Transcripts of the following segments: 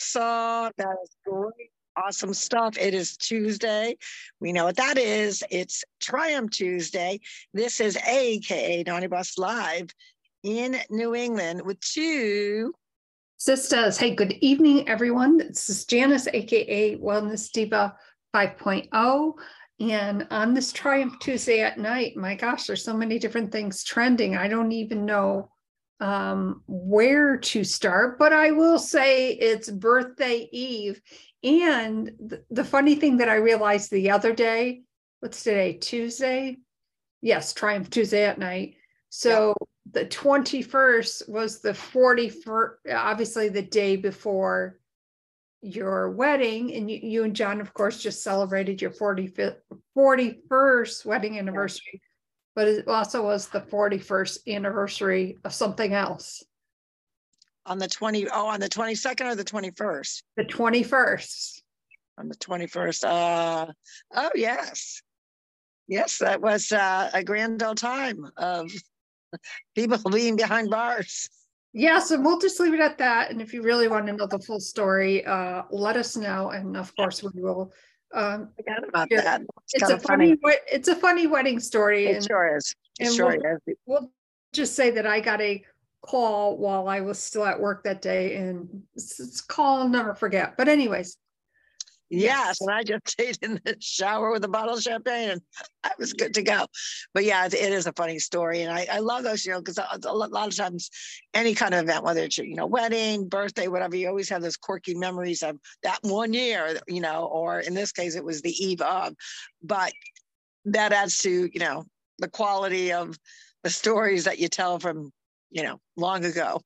song. That is great. Awesome stuff. It is Tuesday. We know what that is. It's Triumph Tuesday. This is AKA Naughty Bus Live in New England with two sisters. Hey, good evening, everyone. This is Janis, AKA Wellness Diva 5.0. And on this Triumph Tuesday at night, my gosh, there's so many different things trending. I don't even know um, where to start, but I will say it's birthday eve. And th- the funny thing that I realized the other day, what's today, Tuesday? Yes, Triumph Tuesday at night. So yeah. the 21st was the 41st, obviously the day before your wedding and you, you and John of course just celebrated your 45th 41st wedding anniversary but it also was the 41st anniversary of something else on the 20 oh on the 22nd or the 21st the 21st on the 21st uh oh yes yes that was uh, a grand old time of people being behind bars Yes, and we'll just leave it at that. And if you really want to know the full story, uh, let us know. And of course, we will. Um, Forgot about that. It's, it's a funny. funny. It's a funny wedding story. It and, sure is. It sure we'll, is. We'll just say that I got a call while I was still at work that day, and it's, it's call I'll never forget. But anyways, Yes, and I just stayed in the shower with a bottle of champagne and I was good to go. But yeah, it is a funny story. And I, I love those, you know, because a, a lot of times any kind of event, whether it's, you know, wedding, birthday, whatever, you always have those quirky memories of that one year, you know, or in this case, it was the eve of. But that adds to, you know, the quality of the stories that you tell from, you know, long ago.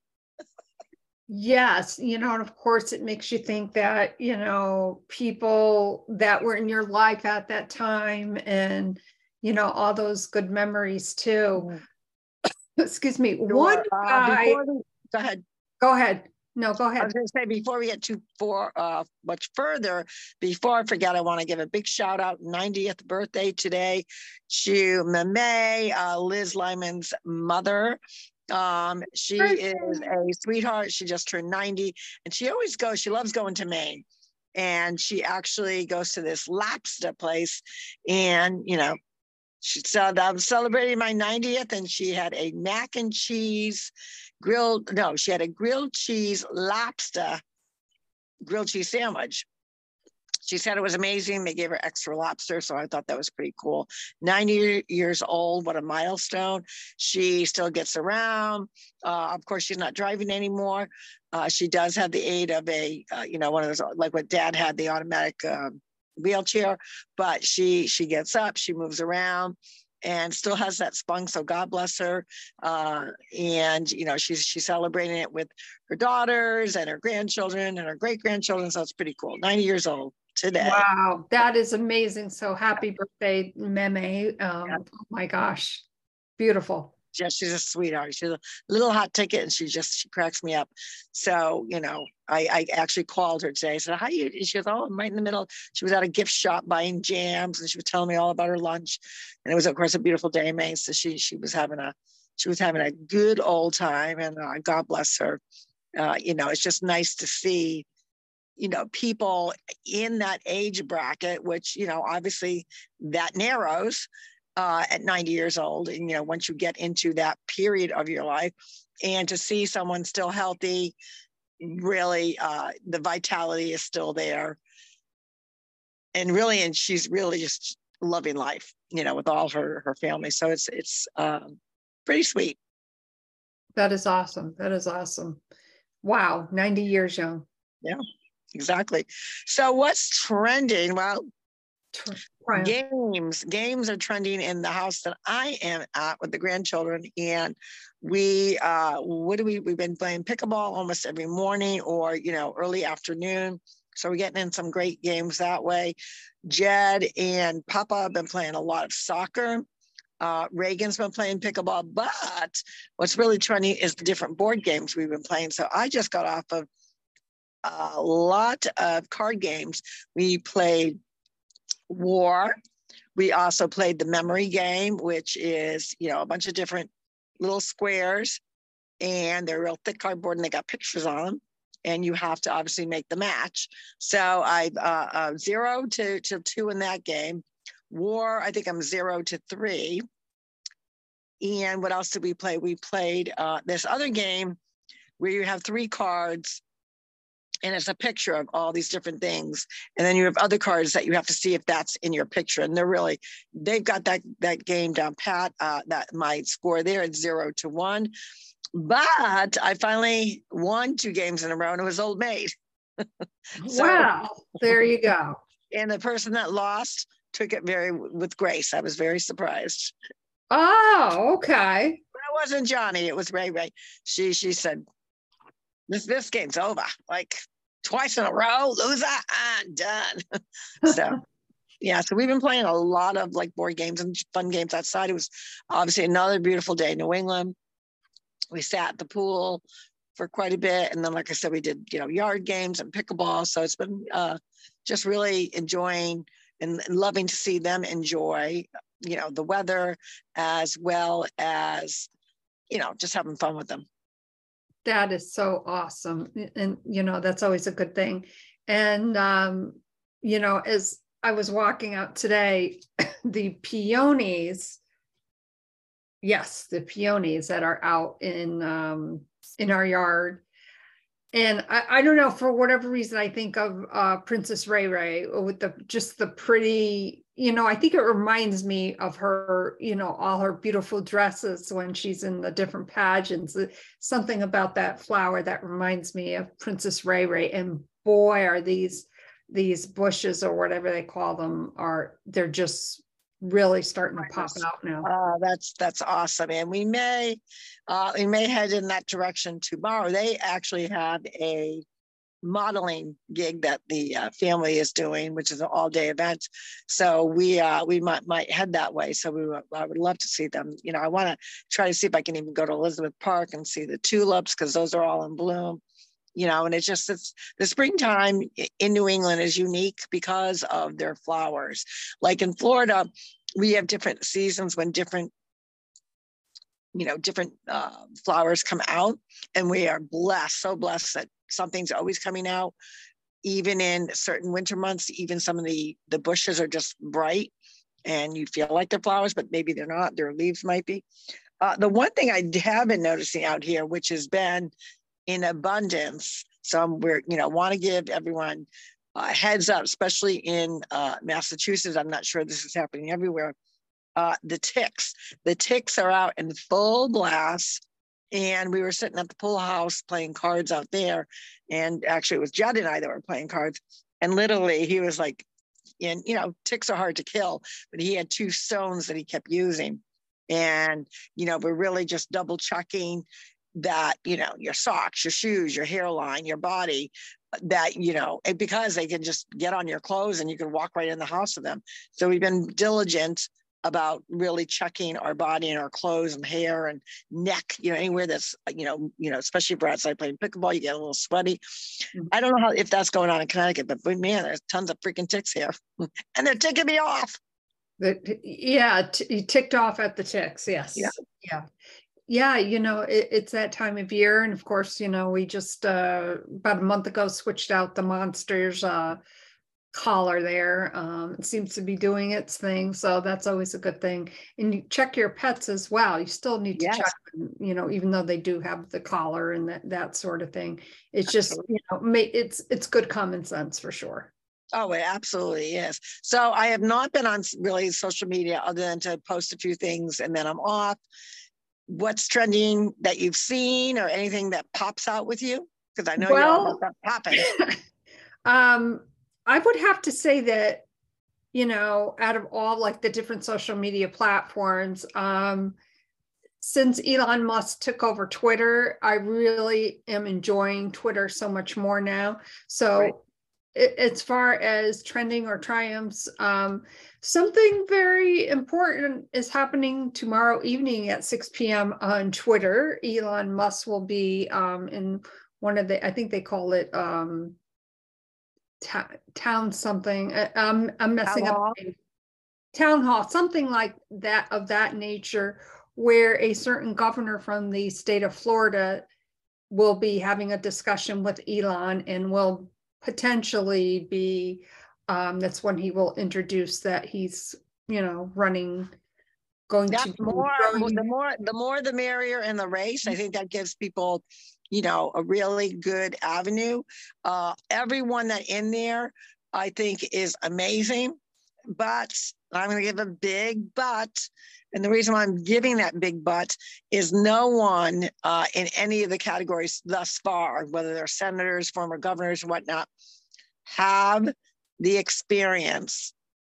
Yes, you know, and of course it makes you think that, you know, people that were in your life at that time and, you know, all those good memories too. Mm-hmm. Excuse me. Sure. One uh, guy. We, go ahead. Go ahead. No, go ahead. I was going to say before we get too far, uh, much further, before I forget, I want to give a big shout out 90th birthday today to Mame, uh, Liz Lyman's mother. Um, she is a sweetheart. She just turned 90 and she always goes, she loves going to Maine. And she actually goes to this lobster place. And, you know, she said, I'm celebrating my 90th and she had a mac and cheese grilled, no, she had a grilled cheese lobster grilled cheese sandwich she said it was amazing. They gave her extra lobster, so I thought that was pretty cool. 90 years old, what a milestone. She still gets around. Uh, of course, she's not driving anymore. Uh, she does have the aid of a, uh, you know, one of those, like what dad had, the automatic um, wheelchair, but she she gets up, she moves around and still has that spunk. So God bless her. Uh, and you know, she's she's celebrating it with her daughters and her grandchildren and her great grandchildren. So it's pretty cool. 90 years old today. Wow, that is amazing. So happy birthday, Meme. Um, yeah. Oh my gosh, beautiful. Yeah, she's a sweetheart. She's a little hot ticket, and she just she cracks me up. So you know, I, I actually called her today. I said, "How you?" She goes, "Oh, I'm right in the middle." She was at a gift shop buying jams, and she was telling me all about her lunch. And it was, of course, a beautiful day, May. So she she was having a she was having a good old time, and uh, God bless her. Uh, you know, it's just nice to see you know people in that age bracket which you know obviously that narrows uh, at 90 years old and you know once you get into that period of your life and to see someone still healthy really uh, the vitality is still there. And really and she's really just loving life you know with all her her family. So it's it's um, pretty sweet. That is awesome. That is awesome. Wow. 90 years young. Yeah exactly. So what's trending? Well, right. games. Games are trending in the house that I am at with the grandchildren, and we uh, what do we? We've been playing pickleball almost every morning or you know early afternoon. So we're getting in some great games that way. Jed and Papa have been playing a lot of soccer. Uh, Reagan's been playing pickleball, but what's really trending is the different board games we've been playing. So I just got off of a lot of card games. We played War. We also played the memory game, which is, you know, a bunch of different little squares and they're real thick cardboard and they got pictures on them. and you have to obviously make the match. So I uh, uh, zero to, to two in that game. War, I think I'm zero to three. And what else did we play? We played uh, this other game where you have three cards and it's a picture of all these different things. And then you have other cards that you have to see if that's in your picture. And they're really they've got that that game down pat uh, that my score there is zero to one. But i finally won two games in a row and it was old maid. So, wow there you go. And the person that lost took it very with grace. I was very surprised. Oh okay. But it wasn't johnny it was ray ray. She she said this this game's over. Like twice in a row, loser, I'm done. so yeah, so we've been playing a lot of like board games and fun games outside. It was obviously another beautiful day in New England. We sat at the pool for quite a bit. And then, like I said, we did, you know, yard games and pickleball. So it's been uh, just really enjoying and, and loving to see them enjoy, you know, the weather as well as, you know, just having fun with them that is so awesome and you know that's always a good thing. And um you know as i was walking out today the peonies yes the peonies that are out in um in our yard and I, I don't know for whatever reason i think of uh princess ray ray with the just the pretty you know, I think it reminds me of her, you know, all her beautiful dresses when she's in the different pageants. Something about that flower that reminds me of Princess Ray Ray. And boy, are these these bushes or whatever they call them are they're just really starting to pop out now. Uh, that's that's awesome, and we may uh, we may head in that direction tomorrow. They actually have a modeling gig that the uh, family is doing, which is an all day event. So we uh, we might might head that way. So we I would love to see them. You know, I want to try to see if I can even go to Elizabeth Park and see the tulips because those are all in bloom. You know, and it's just it's the springtime in New England is unique because of their flowers. Like in Florida, we have different seasons when different you know different uh, flowers come out and we are blessed so blessed that something's always coming out even in certain winter months even some of the the bushes are just bright and you feel like they're flowers but maybe they're not their leaves might be uh, the one thing i have been noticing out here which has been in abundance so we're you know want to give everyone a heads up especially in uh, massachusetts i'm not sure this is happening everywhere uh, the ticks the ticks are out in full blast and we were sitting at the pool house playing cards out there. And actually, it was Judd and I that were playing cards. And literally, he was like, and you know, ticks are hard to kill, but he had two stones that he kept using. And, you know, we're really just double checking that, you know, your socks, your shoes, your hairline, your body, that, you know, because they can just get on your clothes and you can walk right in the house with them. So we've been diligent about really checking our body and our clothes and hair and neck, you know, anywhere that's, you know, you know, especially if we're outside playing pickleball, you get a little sweaty. Mm-hmm. I don't know how if that's going on in Connecticut, but, man, there's tons of freaking ticks here, and they're ticking me off. But yeah, t- ticked off at the ticks. Yes. Yeah. Yeah. Yeah, you know, it, it's that time of year. And of course, you know, we just uh, about a month ago switched out the monsters uh, collar there. Um, it seems to be doing its thing. So that's always a good thing. And you check your pets as well. You still need to yes. check, you know, even though they do have the collar and that, that sort of thing. It's absolutely. just, you know, it's, it's good common sense for sure. Oh, it absolutely is. So I have not been on really social media other than to post a few things and then I'm off. What's trending that you've seen or anything that pops out with you? Because I know well, you're popping. um, I would have to say that, you know, out of all like the different social media platforms, um, since Elon Musk took over Twitter, I really am enjoying Twitter so much more now. So, right. As far as trending or triumphs, um, something very important is happening tomorrow evening at 6 p.m. on Twitter. Elon Musk will be um, in one of the, I think they call it um, town something. Uh, I'm I'm messing town up. Hall. Town hall, something like that of that nature, where a certain governor from the state of Florida will be having a discussion with Elon and will potentially be, um, that's when he will introduce that he's, you know, running, going Yeah, to. be more, the more, the more the merrier in the race. I think that gives people, you know, a really good avenue. Uh, everyone that in there, I think is amazing. But I'm gonna give a big but. And the reason why I'm giving that big but is no one uh, in any of the categories thus far, whether they're senators, former governors, whatnot, have the experience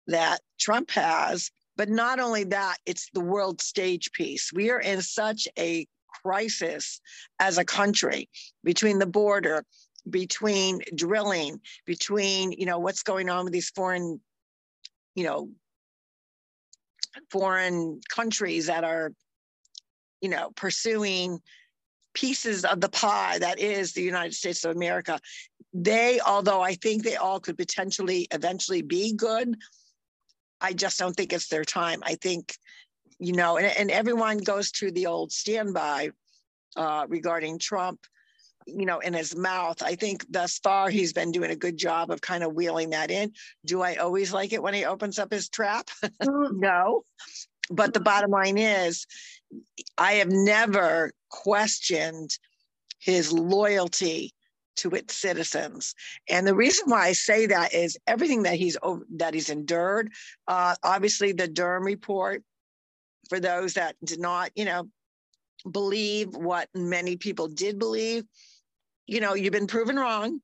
that Trump has. But not only that, it's the world stage piece. We are in such a crisis as a country between the border, between drilling, between, you know, what's going on with these foreign, you know, foreign countries that are, you know, pursuing pieces of the pie that is the United States of America. They, although I think they all could potentially eventually be good, I just don't think it's their time. I think, you know, and, and everyone goes to the old standby uh, regarding Trump, you know, in his mouth. I think thus far he's been doing a good job of kind of wheeling that in. Do I always like it when he opens up his trap? no. But the bottom line is, I have never questioned his loyalty to its citizens. And the reason why I say that is everything that he's that he's endured. Uh, obviously, the Durham report. For those that did not, you know, believe what many people did believe, you know, you've been proven wrong.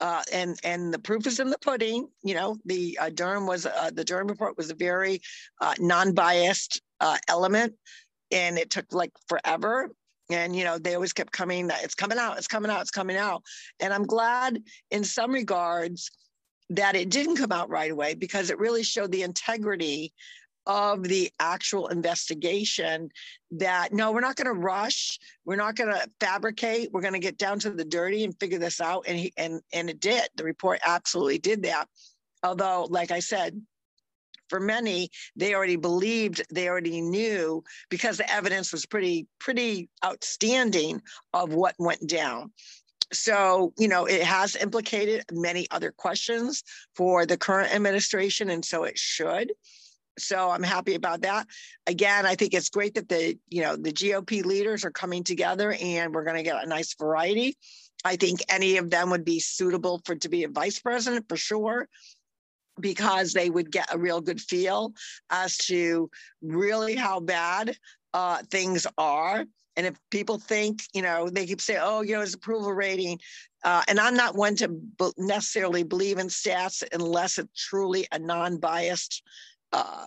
Uh, and and the proof is in the pudding. You know, the uh, Durham was uh, the Durham report was a very uh, non-biased uh, element, and it took like forever. And you know, they always kept coming. It's coming out. It's coming out. It's coming out. And I'm glad, in some regards, that it didn't come out right away because it really showed the integrity of the actual investigation that no we're not going to rush. We're not going to fabricate. We're going to get down to the dirty and figure this out. And he and and it did. The report absolutely did that. Although like i said for many they already believed they already knew because the evidence was pretty pretty outstanding of what went down. So you know it has implicated many other questions for the current administration and so it should so i'm happy about that again i think it's great that the you know the gop leaders are coming together and we're going to get a nice variety i think any of them would be suitable for to be a vice president for sure because they would get a real good feel as to really how bad uh, things are and if people think, you know, they keep saying, oh, you know, his approval rating. Uh, and I'm not one to necessarily believe in stats unless it's truly a non biased uh,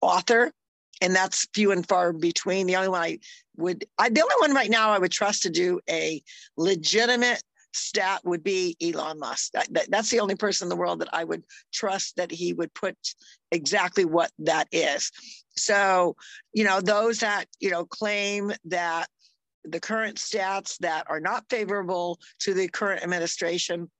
author. And that's few and far between. The only one I would, I, the only one right now I would trust to do a legitimate stat would be Elon Musk. That, that, that's the only person in the world that I would trust that he would put exactly what that is. So, you know, those that, you know, claim that the current stats that are not favorable to the current administration,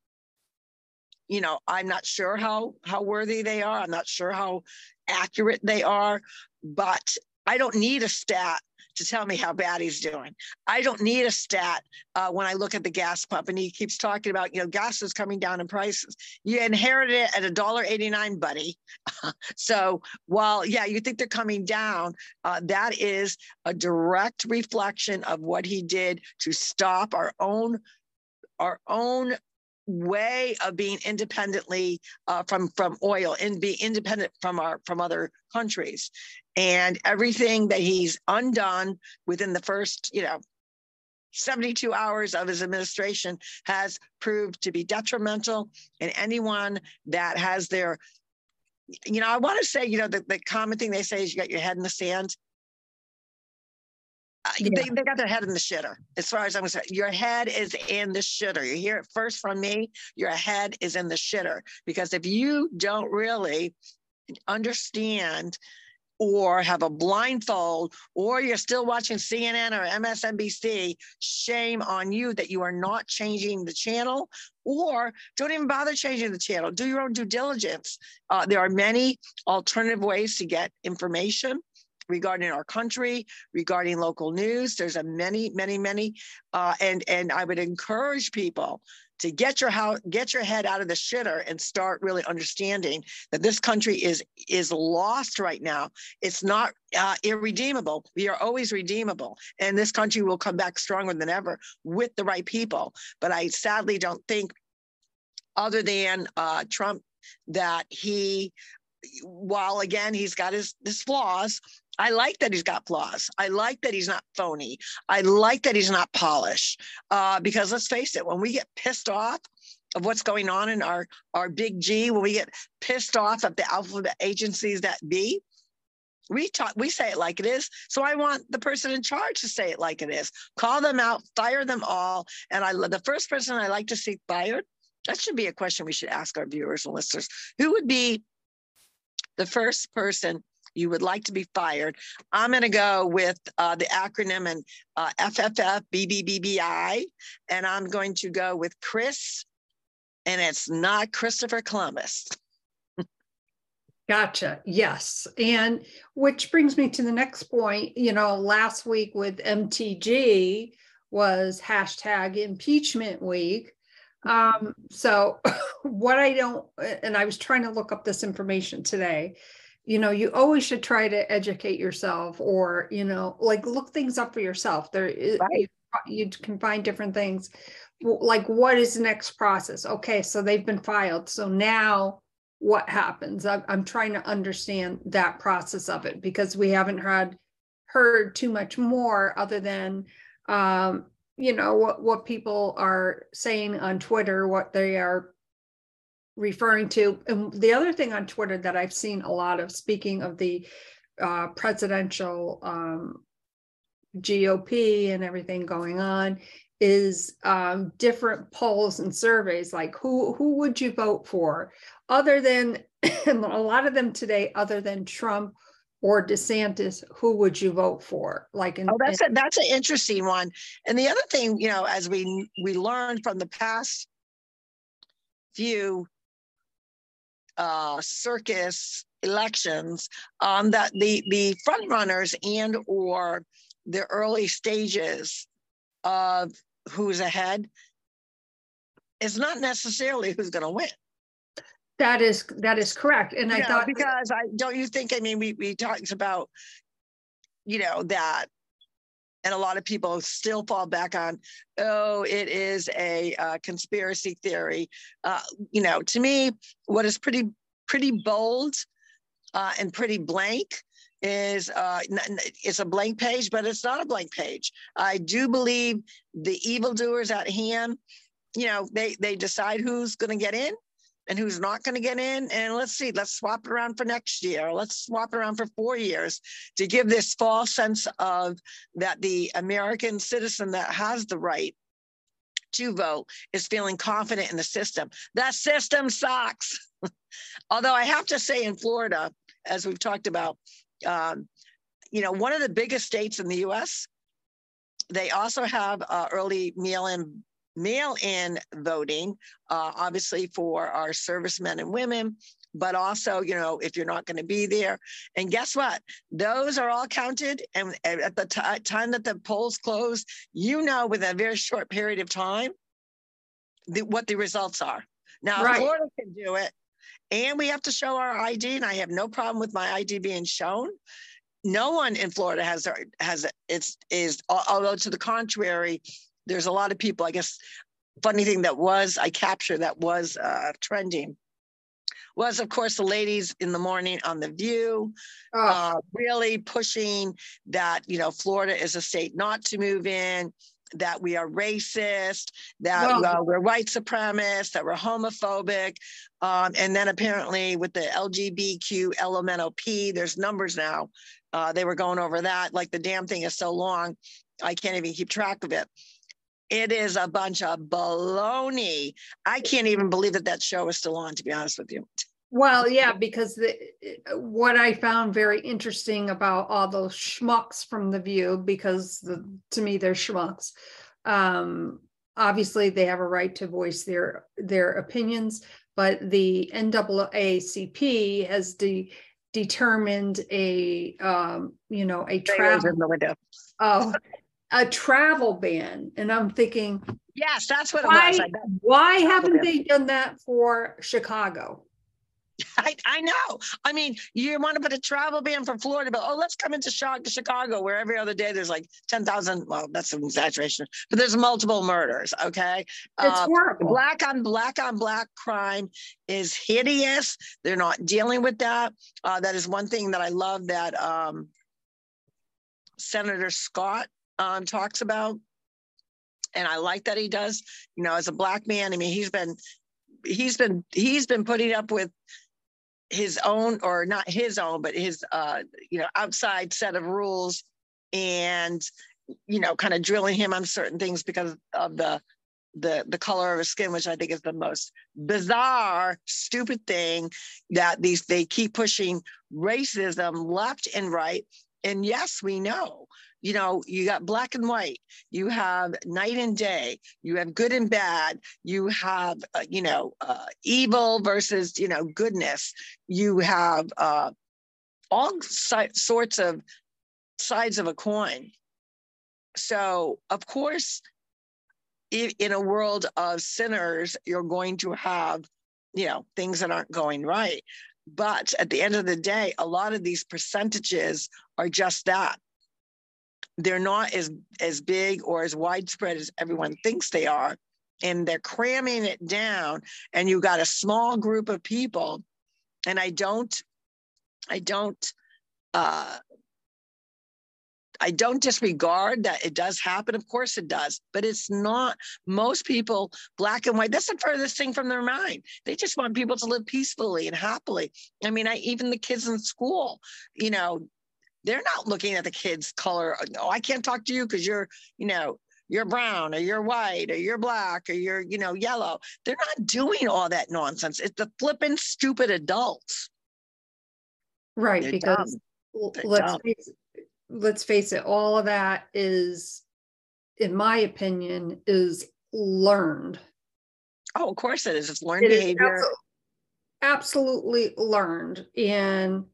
you know, I'm not sure how how worthy they are. I'm not sure how accurate they are, but I don't need a stat to tell me how bad he's doing. I don't need a stat uh, when I look at the gas pump and he keeps talking about, you know, gas is coming down in prices. You inherited it at a dollar eighty-nine, buddy. so while, yeah, you think they're coming down, uh, that is a direct reflection of what he did to stop our own, our own way of being independently uh, from from oil and be independent from our from other countries. And everything that he's undone within the first you know 72 hours of his administration has proved to be detrimental. And anyone that has their you know i want to say you know the, the common thing they say is you got your head in the sand uh, Yeah. they, they got their head in the shitter as far as i'm concerned your head is in the shitter you hear it first from me your head is in the shitter because if you don't really understand or have a blindfold or you're still watching CNN or MSNBC, shame on you that you are not changing the channel or don't even bother changing the channel. Do your own due diligence. Uh, there are many alternative ways to get information. Regarding our country, regarding local news. There's a many, many, many, uh, and and I would encourage people to get your house, get your head out of the shitter and start really understanding that this country is is lost right now. It's not uh, irredeemable. We are always redeemable, and this country will come back stronger than ever with the right people. But I sadly don't think, other than uh, Trump, that he while again he's got his his flaws I like that he's got flaws. I like that he's not phony. I like that he's not polished. Uh, because let's face it, when we get pissed off of what's going on in our our big G, when we get pissed off at the alphabet agencies that be, we talk we say it like it is. So I want the person in charge to say it like it is. Call them out, fire them all. And I the first person I like to see fired. That should be a question we should ask our viewers and listeners. Who would be the first person you would like to be fired. I'm going to go with uh, the acronym and uh, FFF BBBBI, and I'm going to go with Chris, and it's not Christopher Columbus. Gotcha. Yes. And which brings me to the next point. You know, last week with MTG was hashtag impeachment week. Um, so, what I don't, and I was trying to look up this information today you know you always should try to educate yourself or you know like look things up for yourself. There right. you, you can find different things. Like what is the next process? Okay so they've been filed. So now what happens? I'm, I'm trying to understand that process of it because we haven't had heard too much more other than um, you know what what people are saying on twitter what they are referring to. And the other thing on Twitter that I've seen a lot of, speaking of the uh, presidential um, GOP and everything going on, is um, different polls and surveys. Like who who would you vote for, other than a lot of them today, other than Trump or DeSantis, who would you vote for? Like, in, oh, that's a, that's an interesting one. And the other thing, you know, as we we learned from the past few uh, circus elections um, that the the front runners and or the early stages of who's ahead is not necessarily who's going to win. That is that is correct, and I thought because I don't you think I mean we we talked about you know that and a lot of people still fall back on oh it is a uh, conspiracy theory. Uh, you know to me what is pretty pretty bold uh, and pretty blank is uh, it's a blank page but it's not a blank page. I do believe the evildoers at hand you know they they decide who's going to get in and who's not going to get in. And let's see, let's swap it around for next year. Let's swap it around for four years to give this false sense of that the American citizen that has the right to vote is feeling confident in the system. That system sucks. Although I have to say, in Florida, as we've talked about, um, you know, one of the biggest states in the US, they also have uh, early mail in mail in voting, uh, obviously for our servicemen and women, but also, you know, if you're not going to be there. And guess what? Those are all counted. And at the t- time that the polls close, you know, with a very short period of time, the, what the results are. Now, right. Florida can do it, and we have to show our ID, and I have no problem with my ID being shown. No one in Florida has has it's is although to the contrary, there's a lot of people, I guess, funny thing that was, I captured that was uh, trending was, of course, the ladies in the morning on The View, oh. uh, really pushing that, you know, Florida is a state not to move in, that we are racist, that well, uh, we're white supremacists, that we're homophobic. Um, and then apparently with the LGBTQ LMNOP, there's numbers now. Uh, they were going over that. Like the damn thing is so long, I can't even keep track of it. It is a bunch of baloney. I can't even believe that that show is still on, to be honest with you. Well, yeah, because the, what I found very interesting about all those schmucks from The View, because the, to me they're schmucks. Um, obviously, they have a right to voice their their opinions, but the NAACP has de, determined a um, you know a travel the window. oh a travel ban, and I'm thinking Yes, that's what it why was. Why haven't they done that for Chicago? I, I know. I mean, you want to put a travel ban for Florida, but oh, let's come into Chi- Chicago where every other day there's like 10,000. Well, that's an exaggeration, but there's multiple murders. Okay. It's Uh, horrible. black on black on black crime is hideous. They're not dealing with that. Uh, that is one thing that I love that um, Senator Scott um, talks about. And I like that he does, you know, as a black man. I mean, he's been, he's been, he's been putting up with his own, or not his own, but his, uh, you know, outside set of rules, and you know, kind of drilling him on certain things because of the the the color of his skin, which I think is the most bizarre, stupid thing that these they keep pushing racism left and right. And yes, we know, you know, you got black and white, you have night and day, you have good and bad, you have, uh, you know, uh, evil versus, you know, goodness, you have uh, all si- sorts of sides of a coin. So, of course, in a world of sinners, you're going to have, you know, things that aren't going right. But at the end of the day, a lot of these percentages are just that. They're not as as big or as widespread as everyone thinks they are, and they're cramming it down. And you got a small group of people, and I don't, I don't, uh, I don't disregard that it does happen. Of course it does, but it's not most people, black and white. That's the furthest thing from their mind. They just want people to live peacefully and happily. I mean, I even the kids in school, you know, they're not looking at the kids' color. Oh, I can't talk to you because you're, you know, you're brown or you're white or you're black or you're, you know, yellow. They're not doing all that nonsense. It's the flippin' stupid adults. Right, They're because dumb. l- They're let's face, let's face it, all of that is, in my opinion, is learned. Oh, of course it is. It's learned It behavior. abso- Absolutely learned and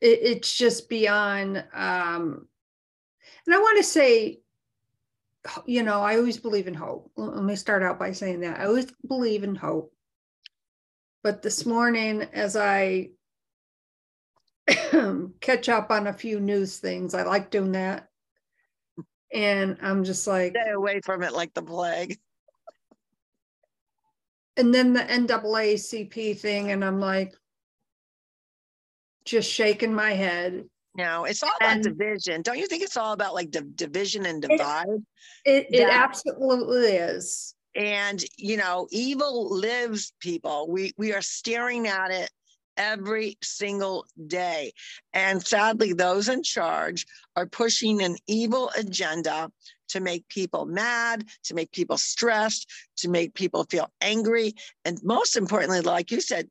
it, it's just beyond um and I want to say you know, I always believe in hope. Let me start out by saying that. I always believe in hope. But this morning as I catch up on a few news things, I like doing that. And I'm just like, Stay away from it like the plague. and then the NAACP thing, and I'm like, just shaking my head. No, it's all about And- division. Don't you think it's all about like div- division and divide? It, it Yeah. absolutely is. and you know evil lives people we we are staring at it every single day and sadly those in charge are pushing an evil agenda to make people mad to make people stressed to make people feel angry and most importantly like you said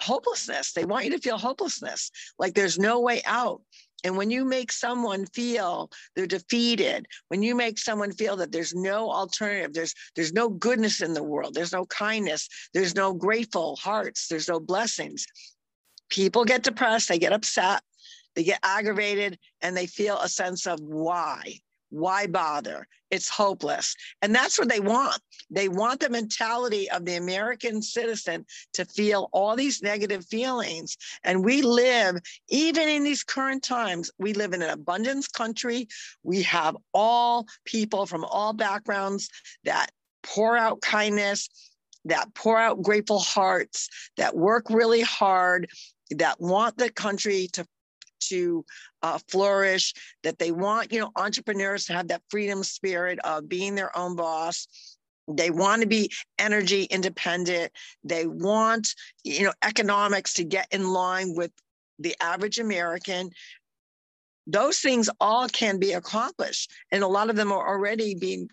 hopelessness. They want you to feel hopelessness. Like there's no way out. And when you make someone feel they're defeated when you make someone feel that there's no alternative there's there's no goodness in the world there's no kindness there's no grateful hearts there's no blessings people get depressed they get upset they get aggravated and they feel a sense of why why bother? It's hopeless. And that's what they want. They want the mentality of the american citizen to feel all these negative feelings. And we live even in these current times we live in an abundance country. We have all people from all backgrounds that pour out kindness that pour out grateful hearts that work really hard that want the country to to uh, flourish that they want you know entrepreneurs to have that freedom spirit of being their own boss. They want to be energy independent. They want you know economics to get in line with the average american. Those things all can be accomplished and a lot of them are already being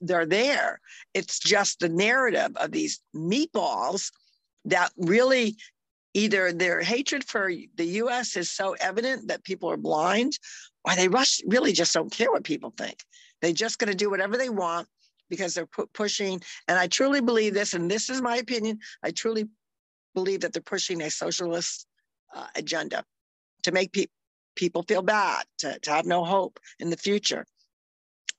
they're there. It's just the narrative of these meatballs that really either their hatred for the US is so evident that people are blind or they rush really just don't care what people think they're just going to do whatever they want because they're pu- pushing and i truly believe this and this is my opinion i truly believe that they're pushing a socialist uh, agenda to make pe- people feel bad, to, to have no hope in the future.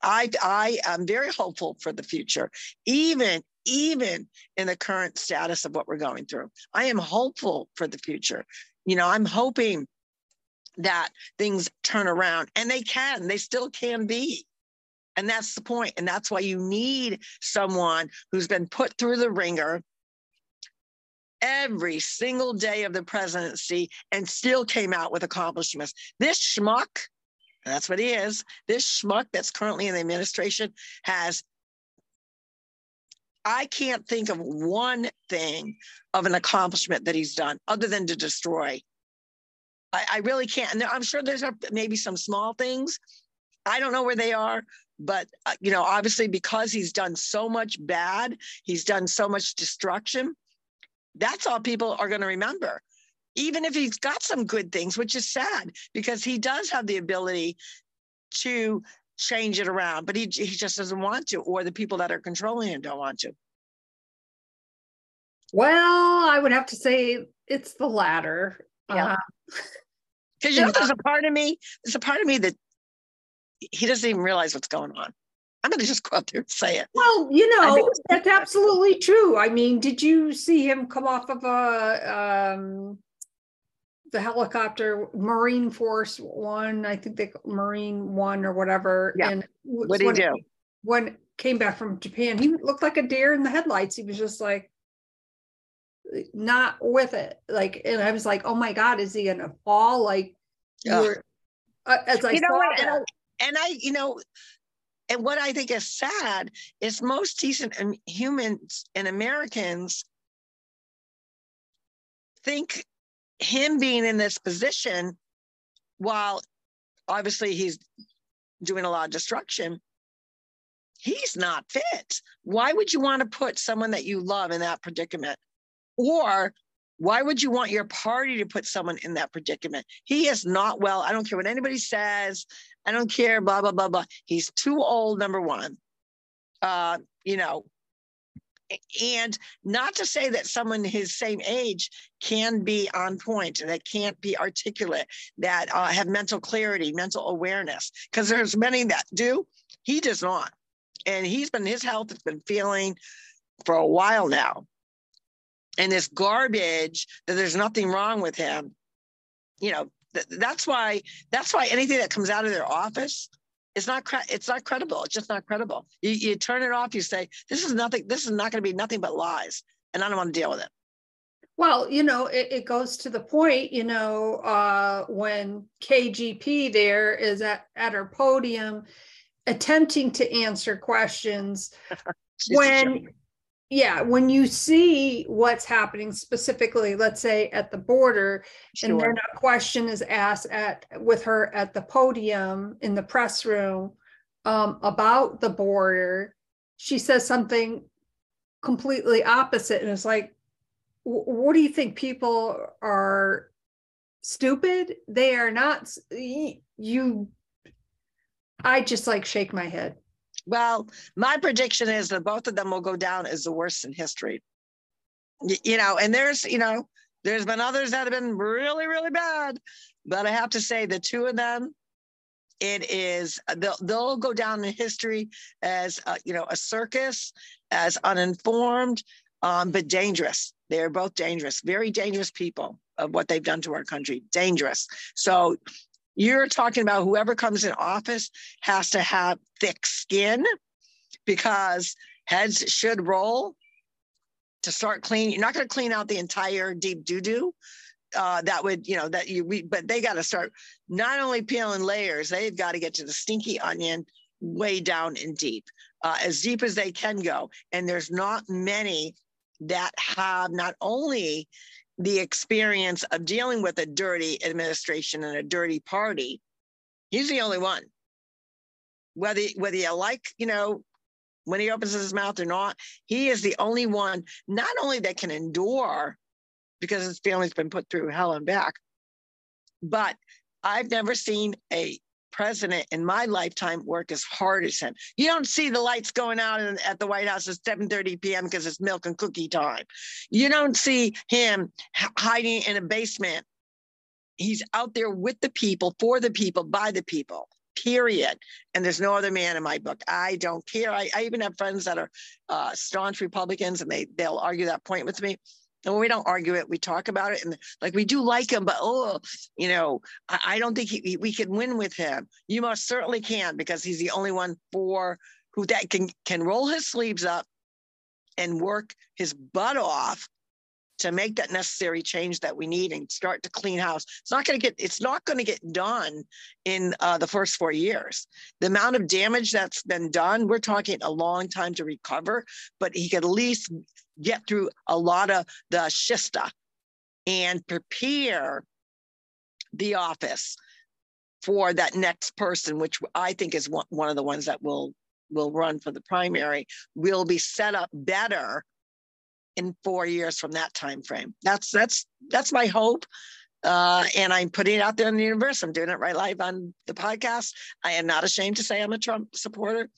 I, I am very hopeful for the future, even even in the current status of what we're going through. I am hopeful for the future. You know, I'm hoping that things turn around and they can, they still can be. And that's the point. And that's why you need someone who's been put through the ringer every single day of the presidency and still came out with accomplishments. This schmuck, that's what he is, this schmuck that's currently in the administration has I can't think of one thing of an accomplishment that he's done other than to destroy. I, I really can't. And I'm sure there's maybe some small things. I don't know where they are, but uh, you know, obviously because he's done so much bad, he's done so much destruction. That's all people are going to remember. Even if he's got some good things, which is sad because he does have the ability to change it around, but he, he just doesn't want to, or the people that are controlling him don't want to. Well, I would have to say it's the latter. Yeah. Because uh, you know, there's a part of me, there's a part of me that he doesn't even realize what's going on. I'm going to just go out there and say it. Well, you know, that's absolutely true. I mean, did you see him come off of a um, the helicopter Marine Force One, I think they Marine One or whatever. Yeah. And what did he do? When came back from Japan, he looked like a deer in the headlights. He was just like not with it. Like, and I was like, oh my God, is he gonna fall? Like you were uh, as I you know what, and, I, and I, you know, and what I think is sad is most decent humans and Americans think him being in this position, while obviously he's doing a lot of destruction, he's not fit. Why would you want to put someone that you love in that predicament? Or why would you want your party to put someone in that predicament? He is not well. I don't care what anybody says. I don't care, blah, blah, blah, blah. He's too old, number one. Uh, you know, and not to say that someone his same age can be on point that can't be articulate that uh, have mental clarity mental awareness because there's many that do. He does not. And he's been his health has been feeling for a while now. And this garbage that there's nothing wrong with him you know th- that's why that's why anything that comes out of their office it's not cre- it's not credible it's just not credible. You, you turn it off you say this is nothing this is not going to be nothing but lies and i don't want to deal with it. Well you know it, it goes to the point you know uh, when KJP there is at, at her podium attempting to answer questions when yeah when you see what's happening specifically let's say at the border sure. and then a question is asked at with her at the podium in the press room um, about the border she says something completely opposite and it's like what do you think people are stupid they are not you i just like shake my head well, my prediction is that both of them will go down as the worst in history. You know, and there's, you know, there's been others that have been really, really bad, but I have to say the two of them, it is they'll they'll go down in history as uh, you know a circus, as uninformed, um, but dangerous. They're both dangerous, very dangerous people of what they've done to our country. Dangerous. So you're talking about whoever comes in office has to have thick skin because heads should roll to start clean. You're not going to clean out the entire deep doo doo. Uh, that would, you know, that you, we, but they got to start not only peeling layers, they've got to get to the stinky onion way down and deep, uh, as deep as they can go. And there's not many that have not only the experience of dealing with a dirty administration and a dirty party, he's the only one. Whether whether you like, you know, when he opens his mouth or not, he is the only one, not only that can endure because his family's been put through hell and back, but I've never seen a president in my lifetime work as hard as him. You don't see the lights going out in, at the White House at 7:30 p.m. because it's milk and cookie time. You don't see him hiding in a basement he's out there with the people, for the people, by the people period. And there's no other man in my book. I don't care. I, I even have friends that are uh, staunch Republicans and they, they'll argue that point with me. And we don't argue it, we talk about it. And like, we do like him, but oh, you know, I, I don't think he, we can win with him. You most certainly can because he's the only one for who that can, can roll his sleeves up and work his butt off to make that necessary change that we need and start to clean house. It's not going to get it's not going to get done in uh, the first four years. The amount of damage that's been done, we're talking a long time to recover, but he could at least get through a lot of the shista and prepare the office for that next person, which I think is one, one of the ones that will will run for the primary, will be set up better in four years from that time frame. That's that's that's my hope. Uh, and I'm putting it out there in the universe. I'm doing it right live on the podcast. I am not ashamed to say I'm a Trump supporter.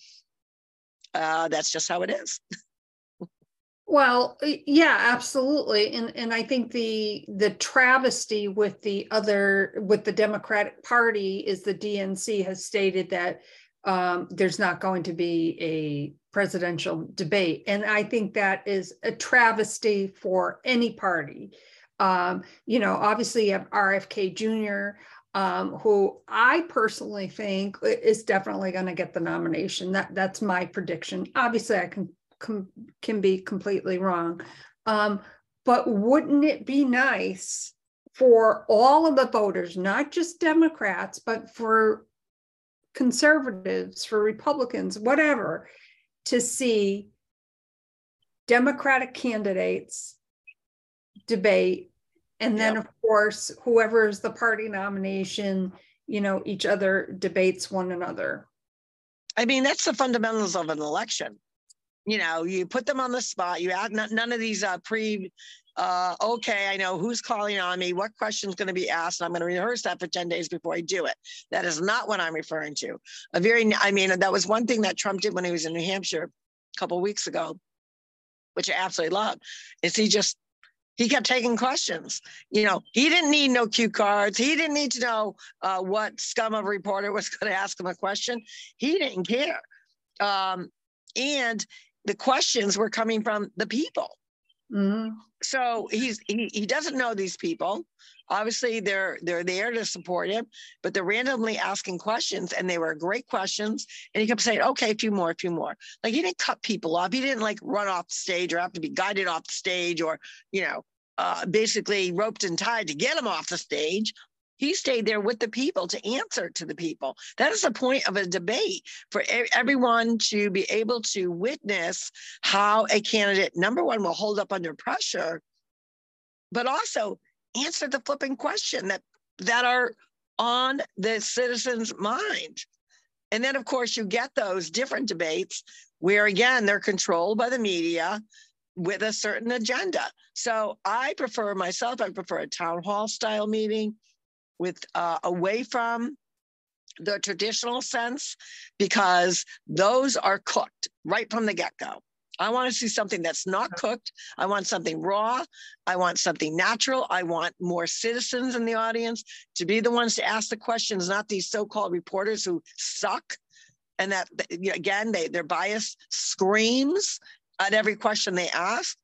Uh, that's just how it is. well, yeah, absolutely. And and I think the the travesty with the other with the Democratic Party is the DNC has stated that um, there's not going to be a presidential debate. And I think that is a travesty for any party. Um, you know, obviously you have RFK Jr., um, who I personally think is definitely going to get the nomination. That that's my prediction. Obviously, I can can, can be completely wrong, um, but wouldn't it be nice for all of the voters, not just Democrats, but for conservatives, for Republicans, whatever, to see Democratic candidates debate. And then, yep. of course, whoever is the party nomination, you know, each other debates one another. I mean, that's the fundamentals of an election. You know, you put them on the spot. You add none of these uh, pre uh, okay, I know who's calling on me, what question's going to be asked, and I'm going to rehearse that for 10 days before I do it. That is not what I'm referring to. A very, I mean, that was one thing that Trump did when he was in New Hampshire a couple weeks ago, which I absolutely loved, is he just he kept taking questions. You know, he didn't need no cue cards. He didn't need to know uh, what scum of a reporter was going to ask him a question. He didn't care. Um, and the questions were coming from the people. Mm-hmm. So he's he, he doesn't know these people. Obviously, they're they're there to support him, but they're randomly asking questions, and they were great questions. And he kept saying, "Okay, a few more, a few more." Like he didn't cut people off. He didn't like run off the stage or have to be guided off the stage or you know uh, basically roped and tied to get him off the stage. He stayed there with the people to answer to the people. That is the point of a debate for everyone to be able to witness how a candidate, number one, will hold up under pressure, but also answer the flipping question that that are on the citizens' mind. And then, of course, you get those different debates where, again, they're controlled by the media with a certain agenda. So I prefer myself, I prefer a town hall style meeting with uh, away from the traditional sense because those are cooked right from the get-go. I want to see something that's not cooked. I want something raw. I want something natural. I want more citizens in the audience to be the ones to ask the questions, not these so-called reporters who suck. And that again, they their bias screams at every question they ask.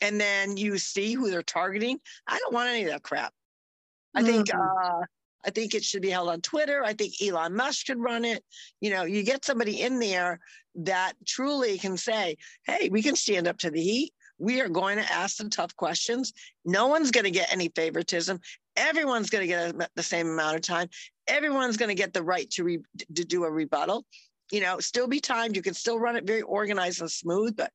And then you see who they're targeting. I don't want any of that crap. I think mm-hmm. uh, I think it should be held on Twitter. I think Elon Musk should run it. You know, you get somebody in there that truly can say, "Hey, we can stand up to the heat. We are going to ask some tough questions. No one's going to get any favoritism. Everyone's going to get the same amount of time. Everyone's going to get the right to re, to do a rebuttal. You know, still be timed. You can still run it very organized and smooth, but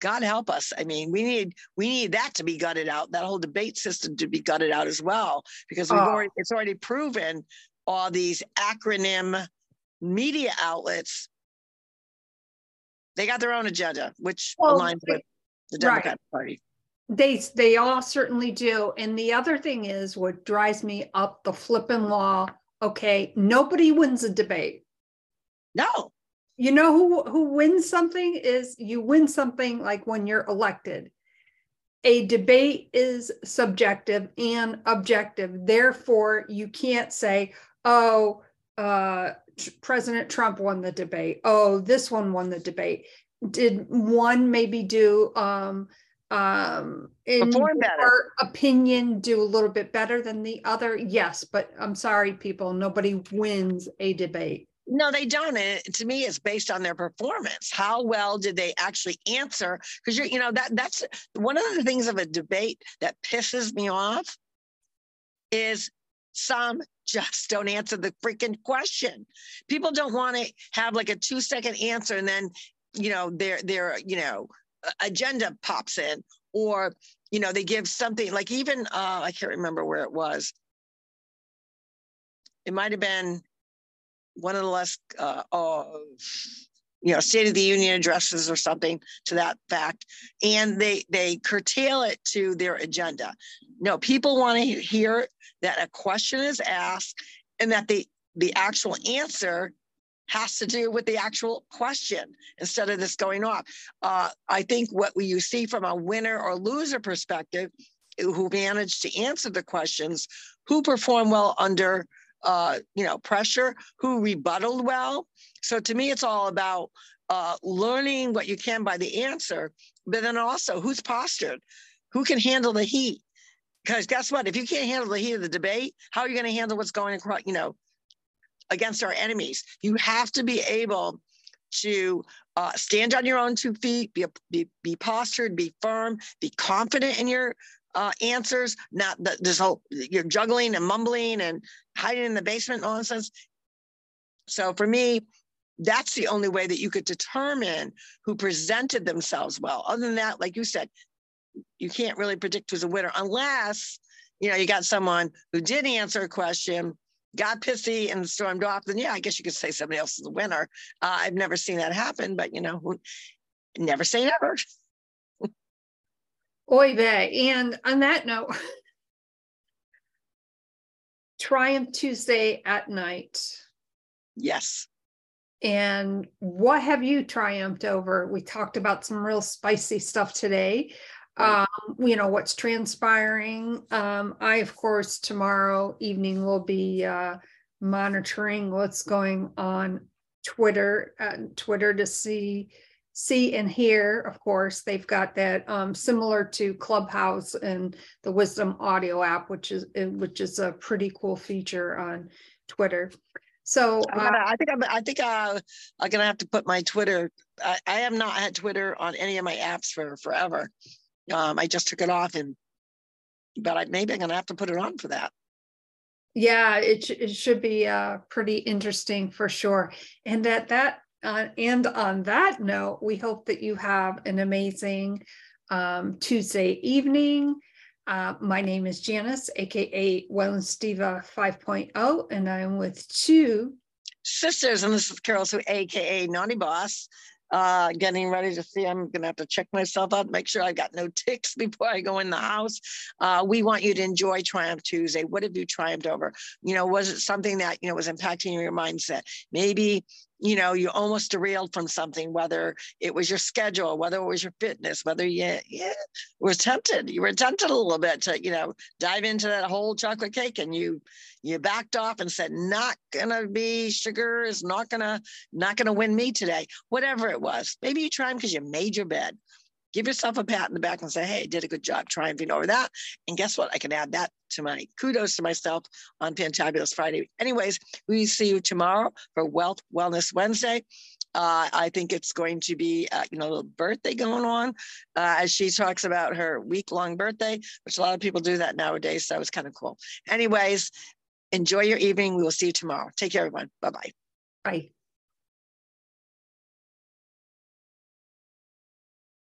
God help us. I mean, we need we need that to be gutted out, that whole debate system to be gutted out as well, because we've oh. already it's already proven all these acronym media outlets, they got their own agenda, which well, aligns with the Democratic right. Party. They they all certainly do. And the other thing is what drives me up the flipping law. Okay, nobody wins a debate. No, you know who who wins something is you win something like when you're elected a debate is subjective and objective. Therefore, you can't say, oh, uh, President Trump won the debate. Oh, this one won the debate. Did one maybe do um, um, in your opinion do a little bit better than the other? Yes, but I'm sorry, people, nobody wins a debate. No, they don't. And to me, it's based on their performance. How well did they actually answer? Because you know, that that's one of the things of a debate that pisses me off is some just don't answer the freaking question. People don't want to have like a two second answer and then, you know, their their, you know, agenda pops in or, you know, they give something like even uh I can't remember where it was. It might have been one of the less, uh, uh, you know, State of the Union addresses or something to that fact, and they they curtail it to their agenda. No, people want to hear that a question is asked and that the the actual answer has to do with the actual question instead of this going off. Uh, I think what we, you see from a winner or loser perspective, who managed to answer the questions, who perform well under uh, you know, pressure, who rebutted well. So to me, it's all about uh, learning what you can by the answer, but then also who's postured, who can handle the heat. Because guess what? If you can't handle the heat of the debate, how are you going to handle what's going across, you know, against our enemies? You have to be able to uh, stand on your own two feet, be, be, be postured, be firm, be confident in your uh, answers, not the, this whole you're juggling and mumbling and hiding in the basement nonsense. So for me, that's the only way that you could determine who presented themselves well. Other than that, like you said, you can't really predict who's a winner unless you know you got someone who did answer a question, got pissy and stormed off. Then yeah, I guess you could say somebody else is the winner. Uh, I've never seen that happen, but you know, never say never. Oy vey. And on that note, Triumph Tuesday at night. Yes. And what have you triumphed over? We talked about some real spicy stuff today. Um, you know, what's transpiring. Um, I, of course, tomorrow evening will be uh, monitoring what's going on Twitter, uh, Twitter to see see and hear, of course, they've got that um, similar to Clubhouse and the Wisdom Audio app, which is eh, which is a pretty cool feature on Twitter. So uh, I think I'm, I think uh, I'm gonna have to put my Twitter. I, I have not had Twitter on any of my apps for forever. Um, I just took it off, and but I, maybe I'm gonna have to put it on for that. Yeah, it, it should be uh, pretty interesting for sure. And that that uh, and on that note, we hope that you have an amazing um, Tuesday evening. Uh, my name is Janis, aka Wellness Diva 5.0, and I'm with two sisters, and this is Carroll-Sue aka Naughty Boss uh, getting ready to see. I'm going to have to check myself out, make sure I got no ticks before I go in the house. Uh, we want you to enjoy Triumph Tuesday. What have you triumphed over? You know, was it something that, you know, was impacting your mindset? Maybe you know you almost derailed from something whether it was your schedule whether it was your fitness whether you yeah, were tempted you were tempted a little bit to you know dive into that whole chocolate cake and you you backed off and said not gonna be sugar is not gonna not gonna win me today whatever it was. Maybe you tried because you made your bed give yourself a pat in the back and say hey I did a good job triumphing over that and guess what i can add that to my kudos to myself on fantabulous friday anyways we see you tomorrow for wealth wellness wednesday uh, I think it's going to be, uh, you know, a little birthday going on uh, as she talks about her week long birthday, which a lot of people do that nowadays. So it's kind of cool. Anyways, Enjoy your evening. We will see you tomorrow. Take care, everyone. Bye-bye. Bye.